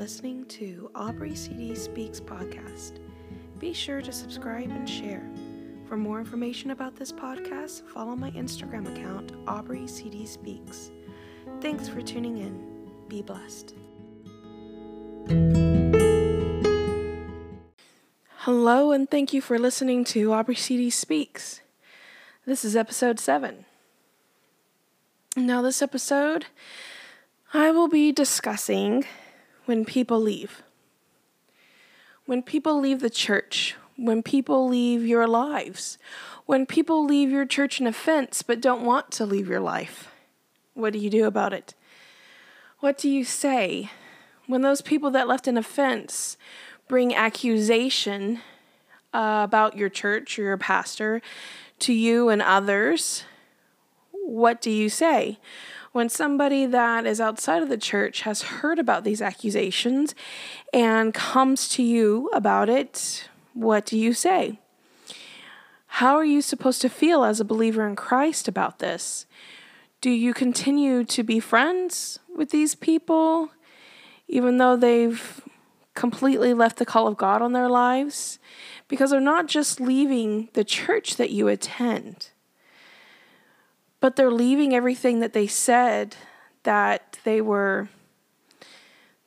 listening to Aubrey CD Speaks podcast. Be sure to subscribe and share. For more information about this podcast, follow my Instagram account, Aubrey CD Speaks. Thanks for tuning in. Be blessed. Hello, and thank you for listening to Aubrey CD Speaks. This is episode 7. Now, this episode, I will be discussing when people leave. When people leave the church, when people leave your lives, when people leave your church in offense but don't want to leave your life. What do you do about it? What do you say when those people that left an offense bring accusation uh, about your church or your pastor to you and others? What do you say? When somebody that is outside of the church has heard about these accusations and comes to you about it, what do you say? How are you supposed to feel as a believer in Christ about this? Do you continue to be friends with these people, even though they've completely left the call of God on their lives? Because they're not just leaving the church that you attend but they're leaving everything that they said that they were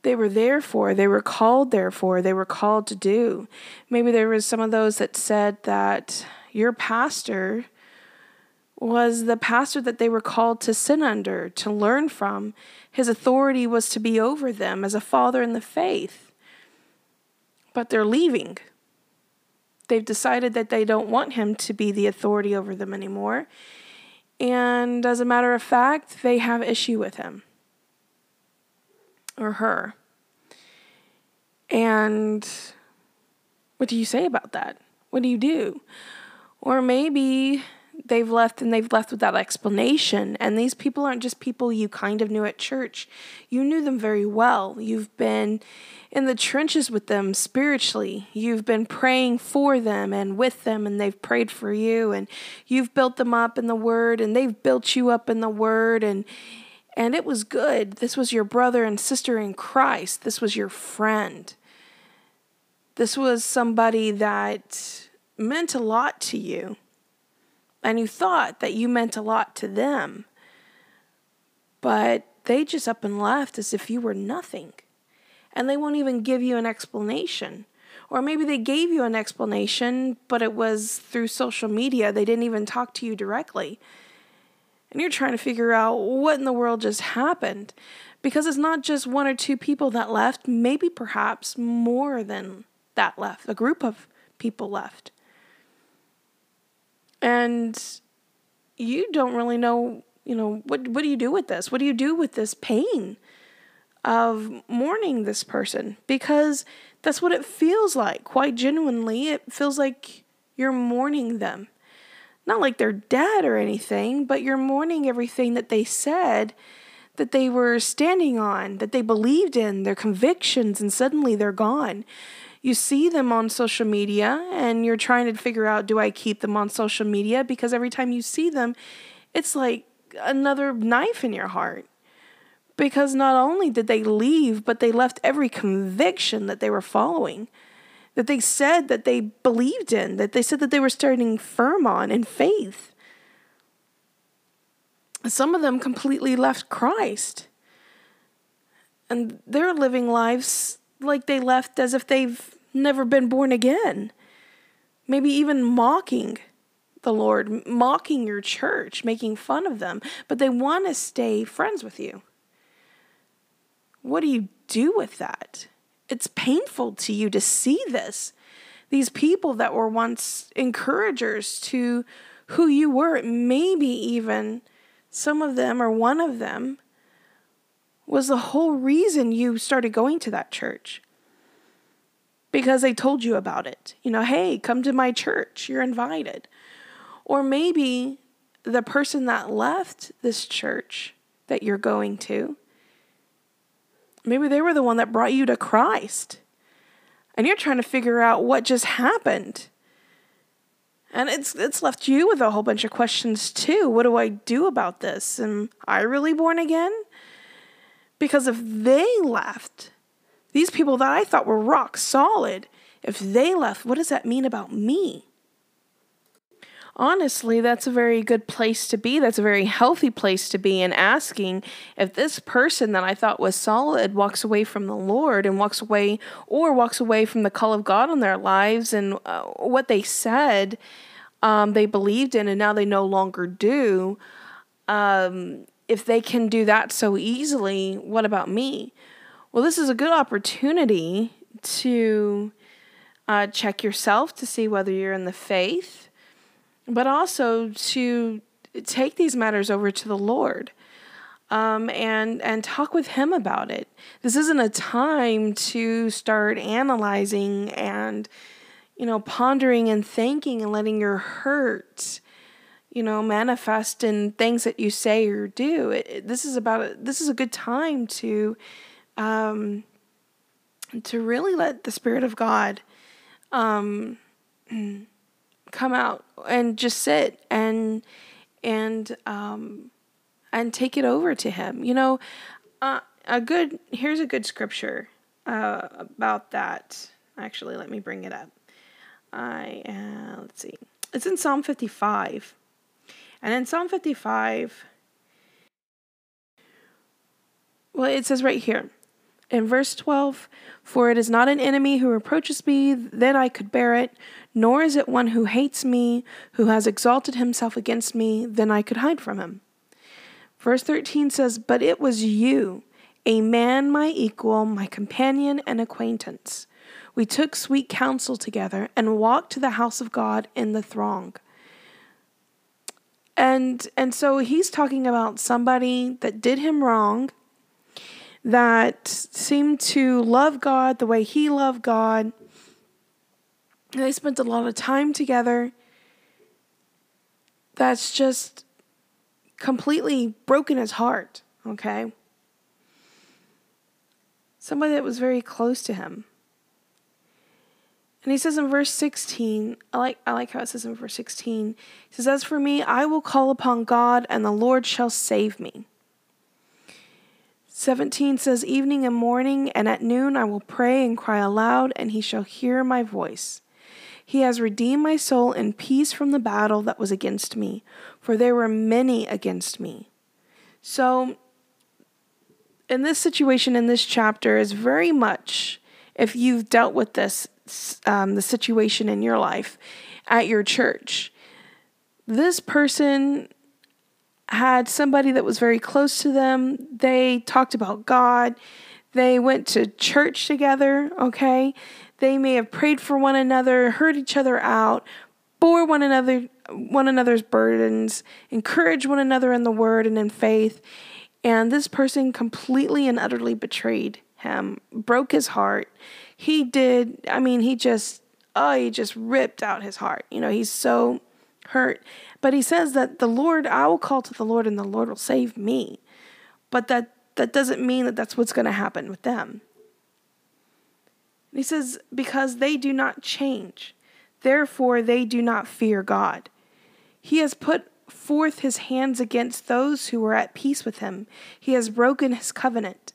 they were there for they were called there for they were called to do. Maybe there was some of those that said that your pastor was the pastor that they were called to sin under to learn from. His authority was to be over them as a father in the faith. But they're leaving. They've decided that they don't want him to be the authority over them anymore and as a matter of fact, they have issue with him or her. And what do you say about that? What do you do? Or maybe they've left and they've left without explanation. And these people aren't just people you kind of knew at church. You knew them very well. You've been in the trenches with them spiritually. You've been praying for them and with them, and they've prayed for you. And you've built them up in the Word, and they've built you up in the Word. And and it was good. This was your brother and sister in Christ. This was your friend. This was somebody that meant a lot to you and you thought that you meant a lot to them, but they just up and left as if you were nothing. And they won't even give you an explanation. Or maybe they gave you an explanation, but it was through social media. They didn't even talk to you directly. And you're trying to figure out what in the world just happened. Because it's not just one or two people that left, maybe perhaps more than that left. A group of people left and you don't really know you know what what do you do with this? What do you do with this pain of mourning this person? Because that's what it feels like. Quite genuinely it feels like you're mourning them. Not like they're dead or anything but you're mourning everything that they said that they were standing on that they believed in their convictions and suddenly they're gone you see them on social media and you're trying to figure out do I keep them on social media? Because every time you see them, it's like another knife in your heart. Because not only did they leave, but they left every conviction that they were following, that they said that they believed in, that they said that they were standing firm on in faith. Some of them completely left Christ. And they're living lives like they left as if they've never been born again. Maybe even mocking the Lord, mocking your church, making fun of them, but they want to stay friends with you. What do you do with that? It's painful to you to see this. These people that were once encouragers to who you were, maybe even some of them or one of them was the whole reason you started going to that church because they told you about it. You know, hey, come to my church, you're invited. Or maybe the person that left this church that you're going to, maybe they were the one that brought you to Christ. And you're trying to figure out what just happened. And it's it's left you with a whole bunch of questions too. What do I do about this? Am I really born again? Because if they left, These people that I thought were rock solid, if they left, what does that mean about me? honestly, that's a very good place to be. That's a very healthy place to be. And asking if this person that I thought was solid walks away from the Lord and walks away, or walks away from the call of God in their lives and uh, what they said um, they believed in and now they no longer do. Um, if they can do that so easily, what about me? Well, this is a good opportunity to uh, check yourself to see whether you're in the faith but also to take these matters over to the Lord. Um, and and talk with him about it. This isn't a time to start analyzing and you know pondering and thinking and letting your hurt you know manifest in things that you say or do. It, this is about this is a good time to um, to really let the Spirit of God um, come out and just sit and and um and take it over to him. You know uh, a good here's a good scripture uh, about that. Actually let me bring it up. I uh, let's see. It's in psalm 55 and in psalm 55 well it says right here in verse 12 for it is not an enemy who reproaches me then i could bear it nor is it one who hates me, who has exalted himself against me, then I could hide from him. Verse 13 says, But it was you, a man my equal, my companion and acquaintance. We took sweet counsel together and walked to the house of God in the throng. And and so he's talking about somebody that did him wrong, that seemed to love God the way he loved God, they spent a lot of time together. That's just completely broken his heart, okay? Somebody that was very close to him. And he says in verse 16, I like I like how it says in verse 16. He says, As for me, I will call upon God, and the Lord shall save me. 17 says, Evening and morning, and at noon I will pray and cry aloud, and he shall hear my voice. He has redeemed my soul in peace from the battle that was against me, for there were many against me. So, in this situation, in this chapter, is very much if you've dealt with this, um, the situation in your life at your church. This person had somebody that was very close to them. They talked about God. They went to church together, okay? They may have prayed for one another, heard each other out, bore one another one another's burdens, encouraged one another in the word and in faith. And this person completely and utterly betrayed him, broke his heart. He did, I mean, he just, oh, he just ripped out his heart. You know, he's so hurt. But he says that the Lord, I will call to the Lord and the Lord will save me. But that, that doesn't mean that that's what's going to happen with them. He says, Because they do not change, therefore they do not fear God. He has put forth his hands against those who were at peace with him. He has broken his covenant.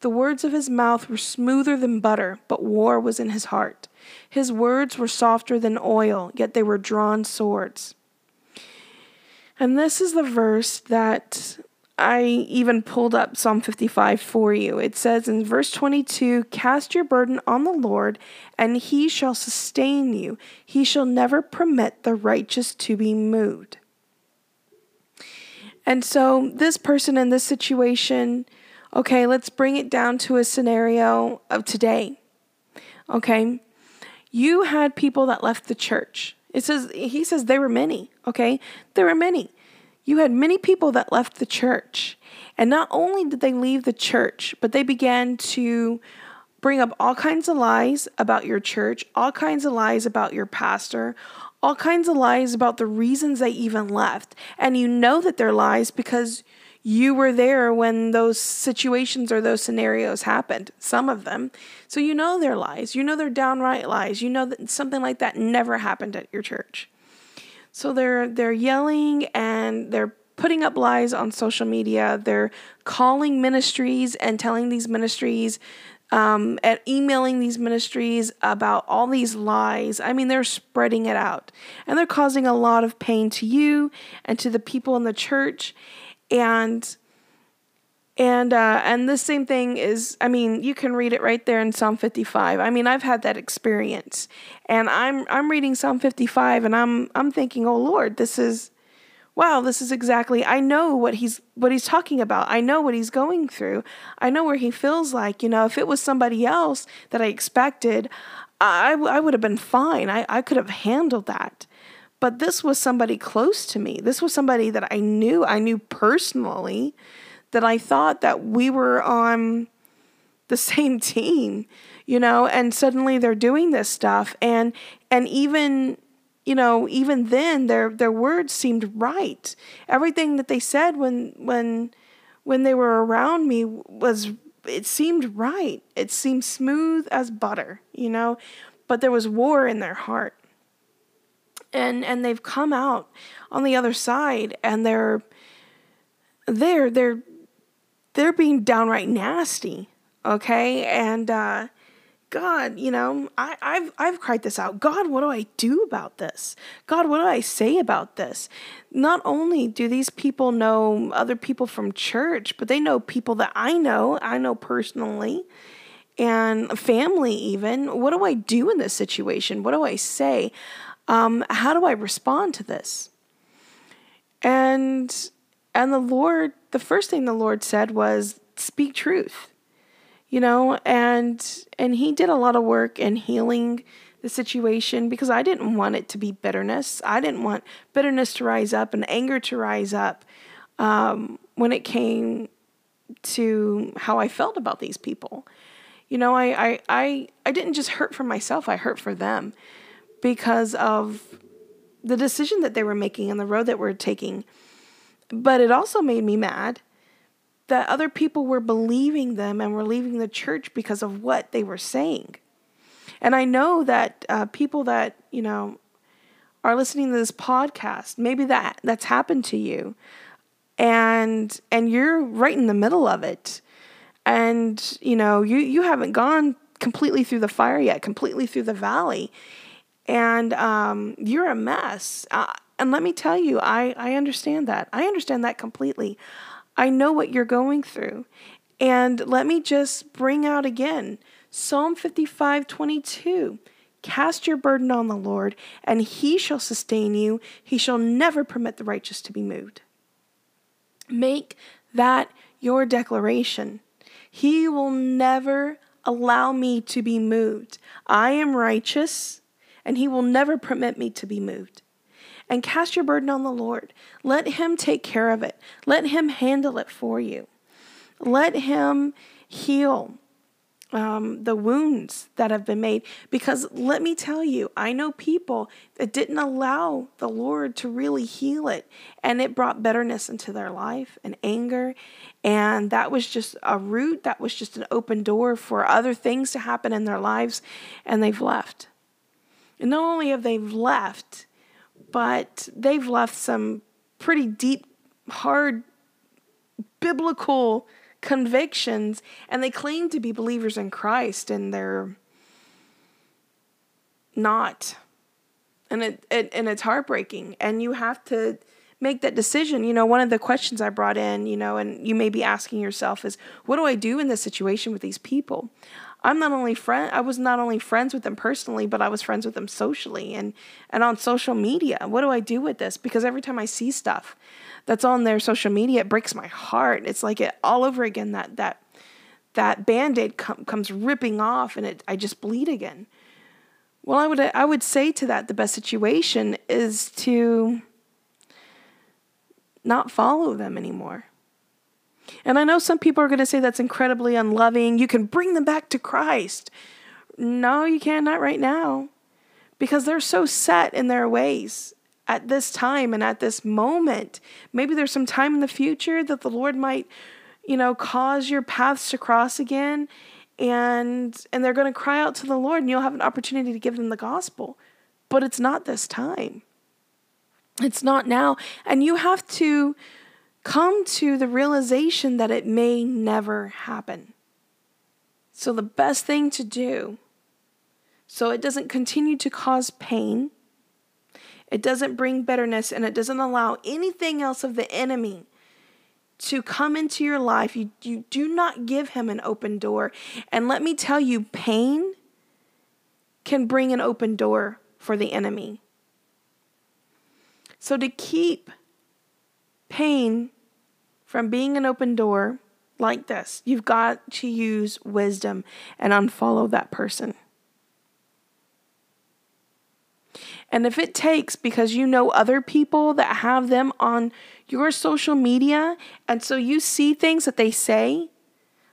The words of his mouth were smoother than butter, but war was in his heart. His words were softer than oil, yet they were drawn swords. And this is the verse that I even pulled up Psalm 55 for you. It says in verse 22 Cast your burden on the Lord, and he shall sustain you. He shall never permit the righteous to be moved. And so, this person in this situation, okay, let's bring it down to a scenario of today. Okay, you had people that left the church. It says, he says there were many, okay? There were many. You had many people that left the church. And not only did they leave the church, but they began to bring up all kinds of lies about your church, all kinds of lies about your pastor, all kinds of lies about the reasons they even left. And you know that they're lies because you were there when those situations or those scenarios happened, some of them. So you know they're lies. You know they're downright lies. You know that something like that never happened at your church. So they're they're yelling and they're putting up lies on social media. They're calling ministries and telling these ministries um, at emailing these ministries about all these lies. I mean, they're spreading it out and they're causing a lot of pain to you and to the people in the church. And and uh, and the same thing is, I mean, you can read it right there in Psalm 55. I mean, I've had that experience, and I'm I'm reading Psalm 55, and I'm I'm thinking, oh Lord, this is wow, this is exactly I know what he's what he's talking about. I know what he's going through. I know where he feels like, you know, if it was somebody else that I expected, I, I would have been fine. I, I could have handled that. But this was somebody close to me. This was somebody that I knew, I knew personally, that I thought that we were on the same team, you know, and suddenly they're doing this stuff and and even you know, even then their their words seemed right. Everything that they said when when when they were around me was it seemed right. It seemed smooth as butter, you know, but there was war in their heart. And and they've come out on the other side and they're they're they're they're being downright nasty, okay? And uh God, you know, I, I've I've cried this out. God, what do I do about this? God, what do I say about this? Not only do these people know other people from church, but they know people that I know, I know personally, and family even. What do I do in this situation? What do I say? Um, how do I respond to this? And and the Lord, the first thing the Lord said was, speak truth you know and and he did a lot of work in healing the situation because I didn't want it to be bitterness. I didn't want bitterness to rise up and anger to rise up um, when it came to how I felt about these people. You know, I, I, I, I didn't just hurt for myself, I hurt for them because of the decision that they were making and the road that we're taking. But it also made me mad that other people were believing them and were leaving the church because of what they were saying. And I know that uh, people that, you know, are listening to this podcast, maybe that that's happened to you. And and you're right in the middle of it. And you know, you you haven't gone completely through the fire yet, completely through the valley. And um, you're a mess. Uh, and let me tell you, I, I understand that. I understand that completely. I know what you're going through. And let me just bring out again Psalm 55 22. Cast your burden on the Lord, and he shall sustain you. He shall never permit the righteous to be moved. Make that your declaration. He will never allow me to be moved. I am righteous, and he will never permit me to be moved and cast your burden on the Lord. Let Him take care of it, let Him handle it for you. Let Him heal um, the wounds that have been made. Because let me tell you, I know people that didn't allow the Lord to really heal it, and it brought bitterness into their life and anger. And that was just a root, that was just an open door for other things to happen in their lives, and they've left. And not only have they left, but they've left some pretty deep, hard biblical convictions and they claim to be believers in Christ and they're not. And it, it and it's heartbreaking and you have to make that decision. You know, one of the questions I brought in, you know, and you may be asking yourself is, what do I do in this situation with these people? I'm not only friend I was not only friends with them personally, but I was friends with them socially and and on social media. What do I do with this? Because every time I see stuff that's on their social media, it breaks my heart. It's like it all over again that that that band-aid com- comes ripping off and it I just bleed again. Well, I would I would say to that the best situation is to not follow them anymore. And I know some people are going to say that's incredibly unloving. You can bring them back to Christ. No, you can't, not right now. Because they're so set in their ways at this time and at this moment. Maybe there's some time in the future that the Lord might, you know, cause your paths to cross again and and they're going to cry out to the Lord and you'll have an opportunity to give them the gospel. But it's not this time. It's not now. And you have to come to the realization that it may never happen. So, the best thing to do so it doesn't continue to cause pain, it doesn't bring bitterness, and it doesn't allow anything else of the enemy to come into your life. You, you do not give him an open door. And let me tell you, pain can bring an open door for the enemy. So, to keep pain from being an open door like this, you've got to use wisdom and unfollow that person. And if it takes because you know other people that have them on your social media and so you see things that they say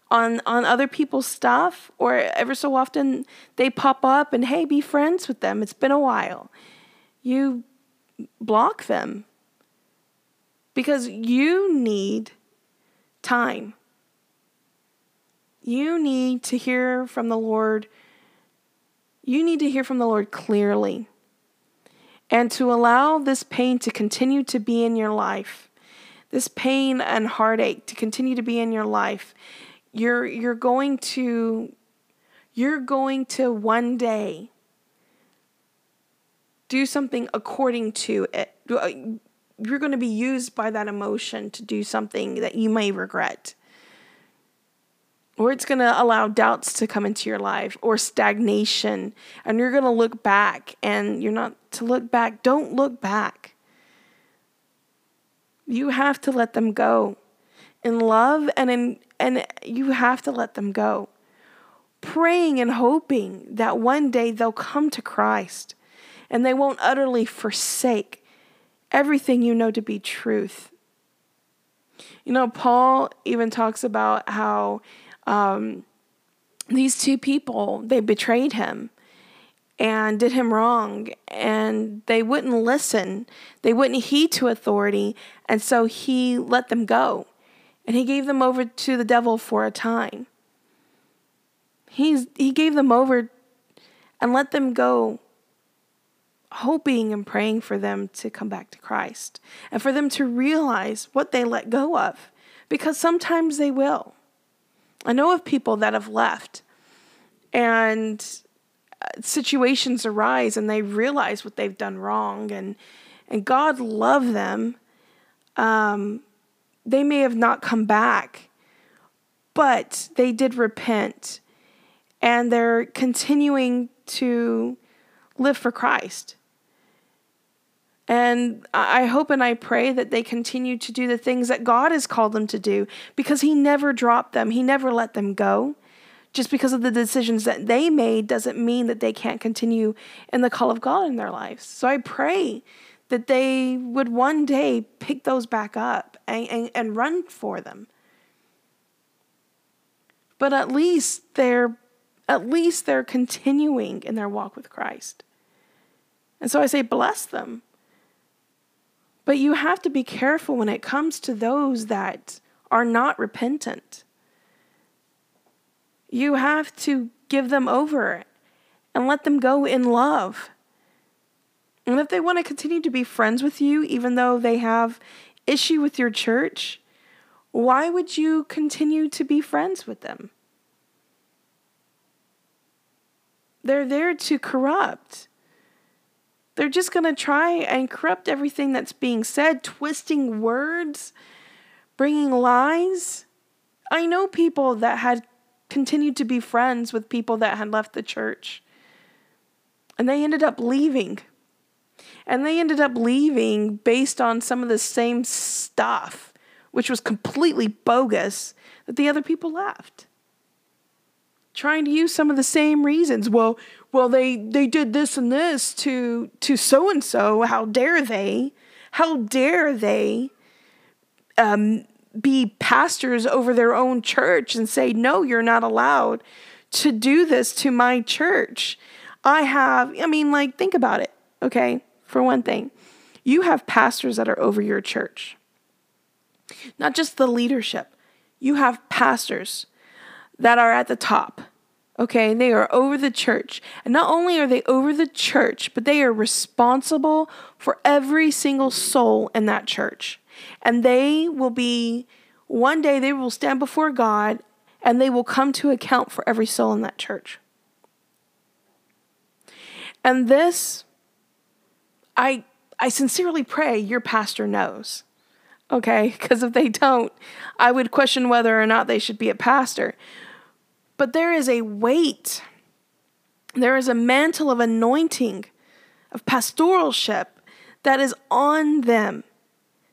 on on other people's stuff or ever so often they pop up and hey be friends with them. It's been a while. You block them because you need time. You need to hear from the lord. You need to hear from the lord clearly. And to allow this pain to continue to be in your life, this pain and heartache to continue to be in your life, you're you're going to you're going to one day do something according to it. You're going to be used by that emotion to do something that you may regret. Or it's going to allow doubts to come into your life or stagnation and you're going to look back and you're not to look back. Don't look back. You have to let them go. In love and in and you have to let them go. Praying and hoping that one day they'll come to Christ and they won't utterly forsake everything you know to be truth. You know Paul even talks about how um, these two people, they betrayed him and did him wrong and they wouldn't listen. They wouldn't heed to authority and so he let them go and he gave them over to the devil for a time. He's he gave them over and let them go hoping and praying for them to come back to Christ and for them to realize what they let go of because sometimes they will I know of people that have left and uh, situations arise and they realize what they've done wrong and and God love them. Um, they may have not come back, but they did repent and they're continuing to live for Christ. And I hope and I pray that they continue to do the things that God has called them to do because He never dropped them, He never let them go. Just because of the decisions that they made doesn't mean that they can't continue in the call of God in their lives. So I pray that they would one day pick those back up and, and, and run for them. But at least they're at least they're continuing in their walk with Christ. And so I say bless them but you have to be careful when it comes to those that are not repentant. You have to give them over and let them go in love. And if they want to continue to be friends with you, even though they have issue with your church, why would you continue to be friends with them? They're there to corrupt. They're just going to try and corrupt everything that's being said, twisting words, bringing lies. I know people that had continued to be friends with people that had left the church. And they ended up leaving. And they ended up leaving based on some of the same stuff, which was completely bogus, that the other people left. Trying to use some of the same reasons. Well, well they they did this and this to to so and so how dare they how dare they um, be pastors over their own church and say no you're not allowed to do this to my church. I have i mean like think about it okay? For one thing you have pastors that are over your church. Not just the leadership. You have pastors that are at the top Okay, they are over the church. And not only are they over the church, but they are responsible for every single soul in that church. And they will be, one day, they will stand before God and they will come to account for every soul in that church. And this, I, I sincerely pray your pastor knows. Okay? Because if they don't, I would question whether or not they should be a pastor. But there is a weight, there is a mantle of anointing, of pastoralship that is on them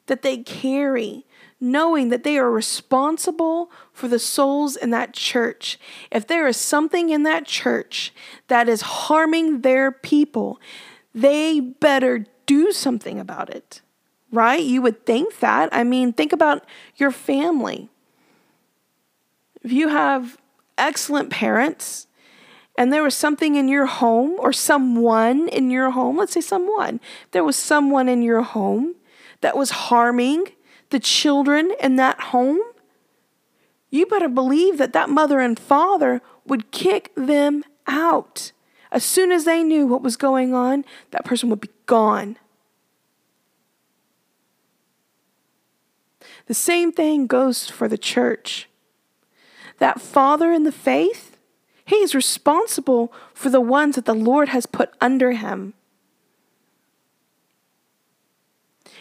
that they carry, knowing that they are responsible for the souls in that church. If there is something in that church that is harming their people, they better do something about it, right? You would think that. I mean, think about your family. If you have excellent parents, and there was something in your home or someone in your home, let's say someone, there was someone in your home that was harming the children in that home, you better believe that that mother and father would kick them out. As soon as they knew what was going on, that person would be gone. The same thing goes for the church. That father in the faith, he is responsible for the ones that the Lord has put under him.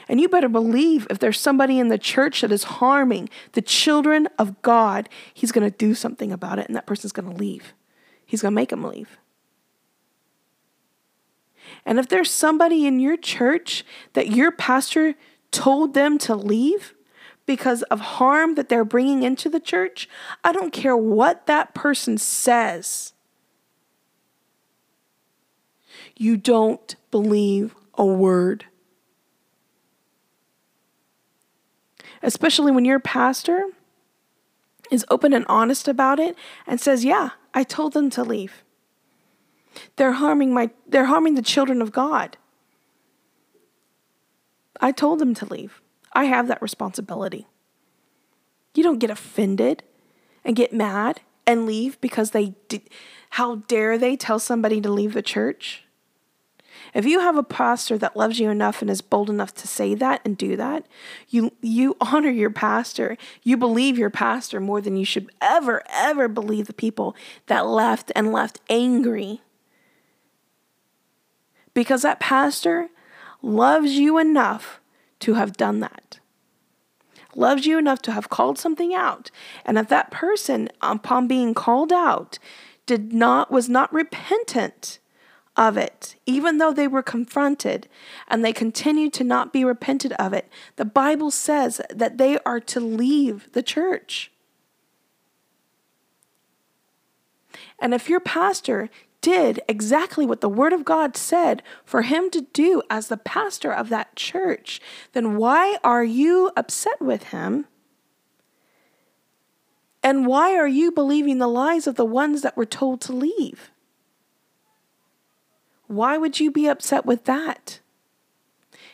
And you better believe if there's somebody in the church that is harming the children of God, he's going to do something about it and that person's going to leave. He's going to make them leave. And if there's somebody in your church that your pastor told them to leave because of harm that they're bringing into the church, I don't care what that person says. You don't believe a word. especially when your pastor is open and honest about it and says, "Yeah, I told them to leave. They're harming my they're harming the children of God. I told them to leave. I have that responsibility." You don't get offended and get mad and leave because they did, how dare they tell somebody to leave the church? If you have a pastor that loves you enough and is bold enough to say that and do that, you you honor your pastor. You believe your pastor more than you should ever ever believe the people that left and left angry. Because that pastor loves you enough to have done that. Loves you enough to have called something out. And if that person upon being called out did not was not repentant, of it, even though they were confronted and they continued to not be repented of it, the Bible says that they are to leave the church. And if your pastor did exactly what the Word of God said for him to do as the pastor of that church, then why are you upset with him? And why are you believing the lies of the ones that were told to leave? Why would you be upset with that?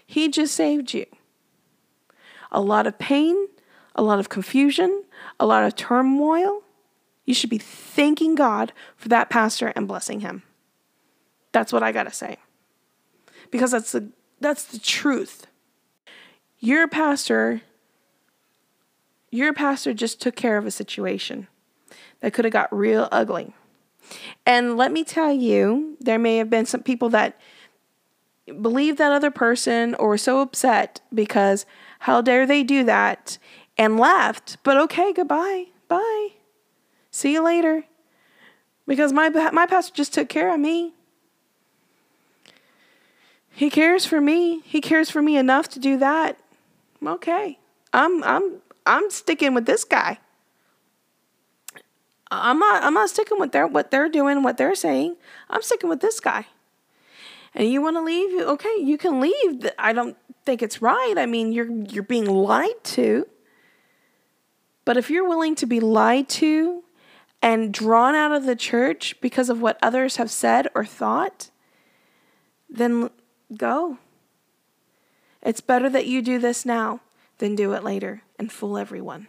He just saved you. A lot of pain, a lot of confusion, a lot of turmoil. You should be thanking God for that pastor and blessing him. That's what I got to say. Because that's the that's the truth. Your pastor your pastor just took care of a situation that could have got real ugly. And let me tell you, there may have been some people that believe that other person or were so upset because how dare they do that and left. But okay, goodbye. Bye. See you later. Because my my pastor just took care of me. He cares for me. He cares for me enough to do that. Okay. I'm I'm I'm sticking with this guy. I'm not I'm not sticking with their what they're doing, what they're saying. I'm sticking with this guy. And you want to leave? Okay, you can leave. I don't think it's right. I mean, you're you're being lied to. But if you're willing to be lied to and drawn out of the church because of what others have said or thought, then go. It's better that you do this now than do it later and fool everyone.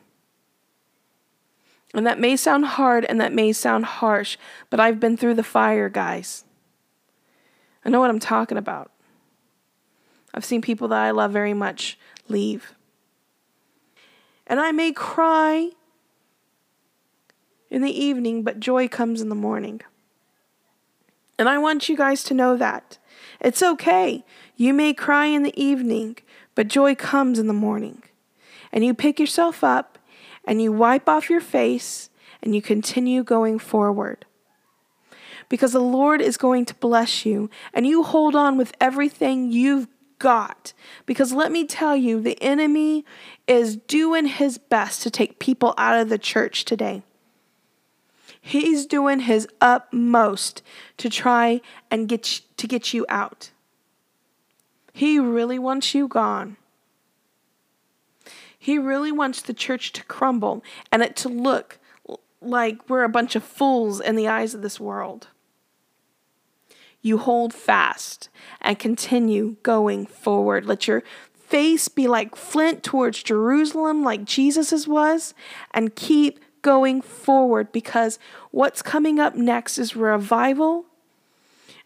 And that may sound hard and that may sound harsh, but I've been through the fire, guys. I know what I'm talking about. I've seen people that I love very much leave. And I may cry in the evening, but joy comes in the morning. And I want you guys to know that. It's okay. You may cry in the evening, but joy comes in the morning. And you pick yourself up and you wipe off your face and you continue going forward. Because the Lord is going to bless you and you hold on with everything you've got. Because let me tell you, the enemy is doing his best to take people out of the church today. He's doing his utmost to try and get to get you out. He really wants you gone. He really wants the church to crumble and it to look like we're a bunch of fools in the eyes of this world. You hold fast and continue going forward. Let your face be like flint towards Jerusalem, like Jesus's was, and keep going forward because what's coming up next is revival,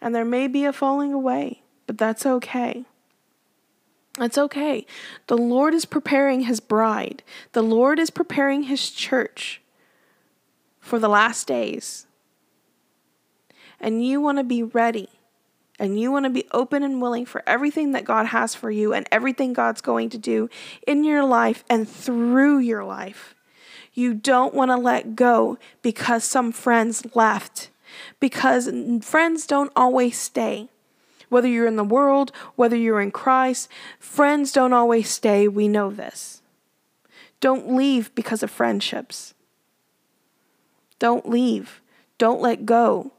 and there may be a falling away, but that's okay. That's okay. The Lord is preparing his bride, the Lord is preparing his church for the last days. And you want to be ready. And you want to be open and willing for everything that God has for you and everything God's going to do in your life and through your life. You don't want to let go because some friends left. Because friends don't always stay. Whether you're in the world, whether you're in Christ, friends don't always stay. We know this. Don't leave because of friendships. Don't leave. Don't let go.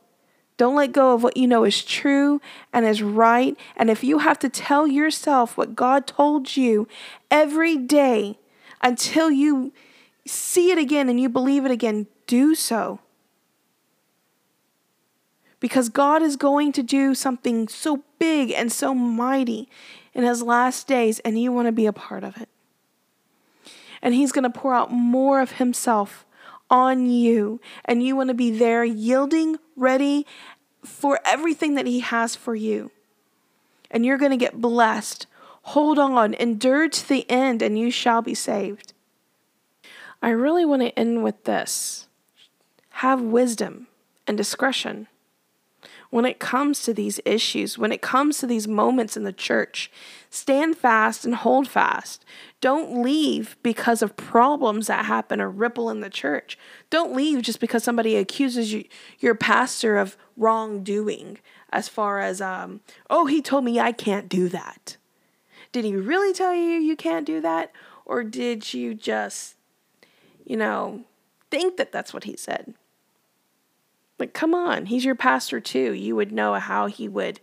Don't let go of what you know is true and is right. And if you have to tell yourself what God told you every day until you see it again and you believe it again, do so because God is going to do something so big and so mighty in his last days, and you want to be a part of it. And he's going to pour out more of himself on you, and you want to be there, yielding, ready for everything that he has for you. And you're going to get blessed. Hold on, endure to the end, and you shall be saved. I really want to end with this have wisdom and discretion when it comes to these issues, when it comes to these moments in the church. Stand fast and hold fast. Don't leave because of problems that happen or ripple in the church. Don't leave just because somebody accuses you, your pastor of wrongdoing, as far as, um, oh, he told me I can't do that. Did he really tell you you can't do that? Or did you just, you know, think that that's what he said? But come on, he's your pastor too. You would know how he would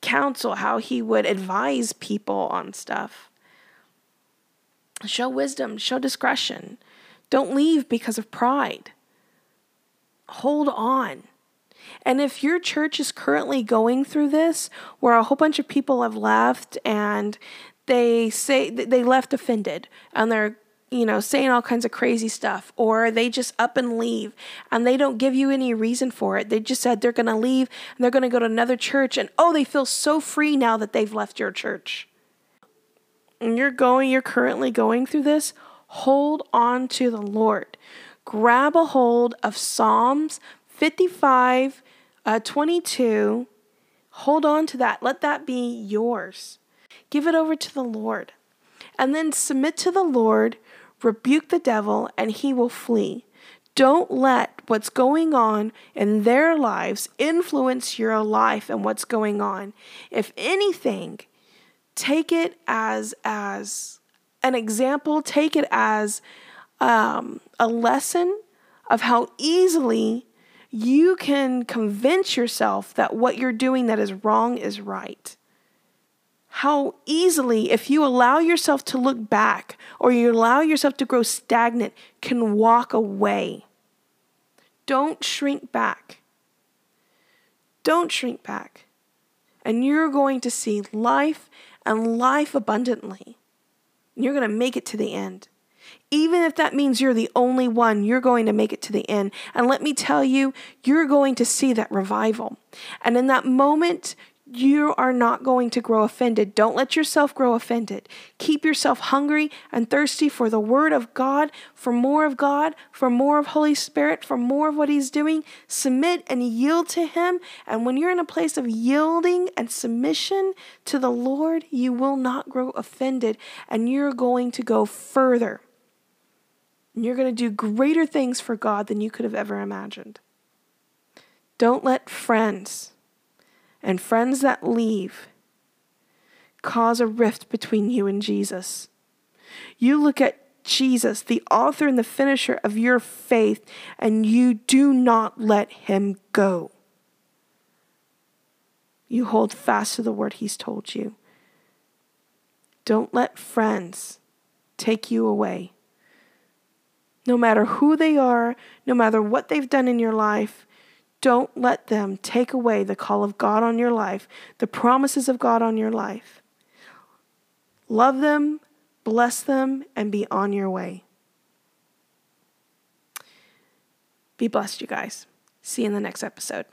counsel, how he would advise people on stuff. Show wisdom, show discretion. Don't leave because of pride. Hold on. And if your church is currently going through this, where a whole bunch of people have left and they say they left offended and they're you know, saying all kinds of crazy stuff, or they just up and leave and they don't give you any reason for it. They just said they're going to leave and they're going to go to another church, and oh, they feel so free now that they've left your church. And you're going, you're currently going through this, hold on to the Lord. Grab a hold of Psalms 55, uh, 22. Hold on to that. Let that be yours. Give it over to the Lord. And then submit to the Lord rebuke the devil, and he will flee. Don't let what's going on in their lives influence your life and what's going on. If anything, take it as as an example. Take it as um, a lesson of how easily you can convince yourself that what you're doing that is wrong is right how easily, if you allow yourself to look back or you allow yourself to grow stagnant, can walk away. Don't shrink back. Don't shrink back. And you're going to see life and life abundantly. You're going to make it to the end. Even if that means you're the only one, you're going to make it to the end. And let me tell you, you're going to see that revival. And in that moment, you are not going to grow offended. Don't let yourself grow offended. Keep yourself hungry and thirsty for the Word of God, for more of God, for more of Holy Spirit, for more of what He's doing. Submit and yield to Him. And when you're in a place of yielding and submission to the Lord, you will not grow offended and you're going to go further. And you're going to do greater things for God than you could have ever imagined. Don't let friends and friends that leave cause a rift between you and Jesus. You look at Jesus, the author and the finisher of your faith, and you do not let him go. You hold fast to the word he's told you. Don't let friends take you away. No matter who they are, no matter what they've done in your life, don't let them take away the call of God on your life, the promises of God on your life. Love them, bless them, and be on your way. Be blessed, you guys. See you in the next episode.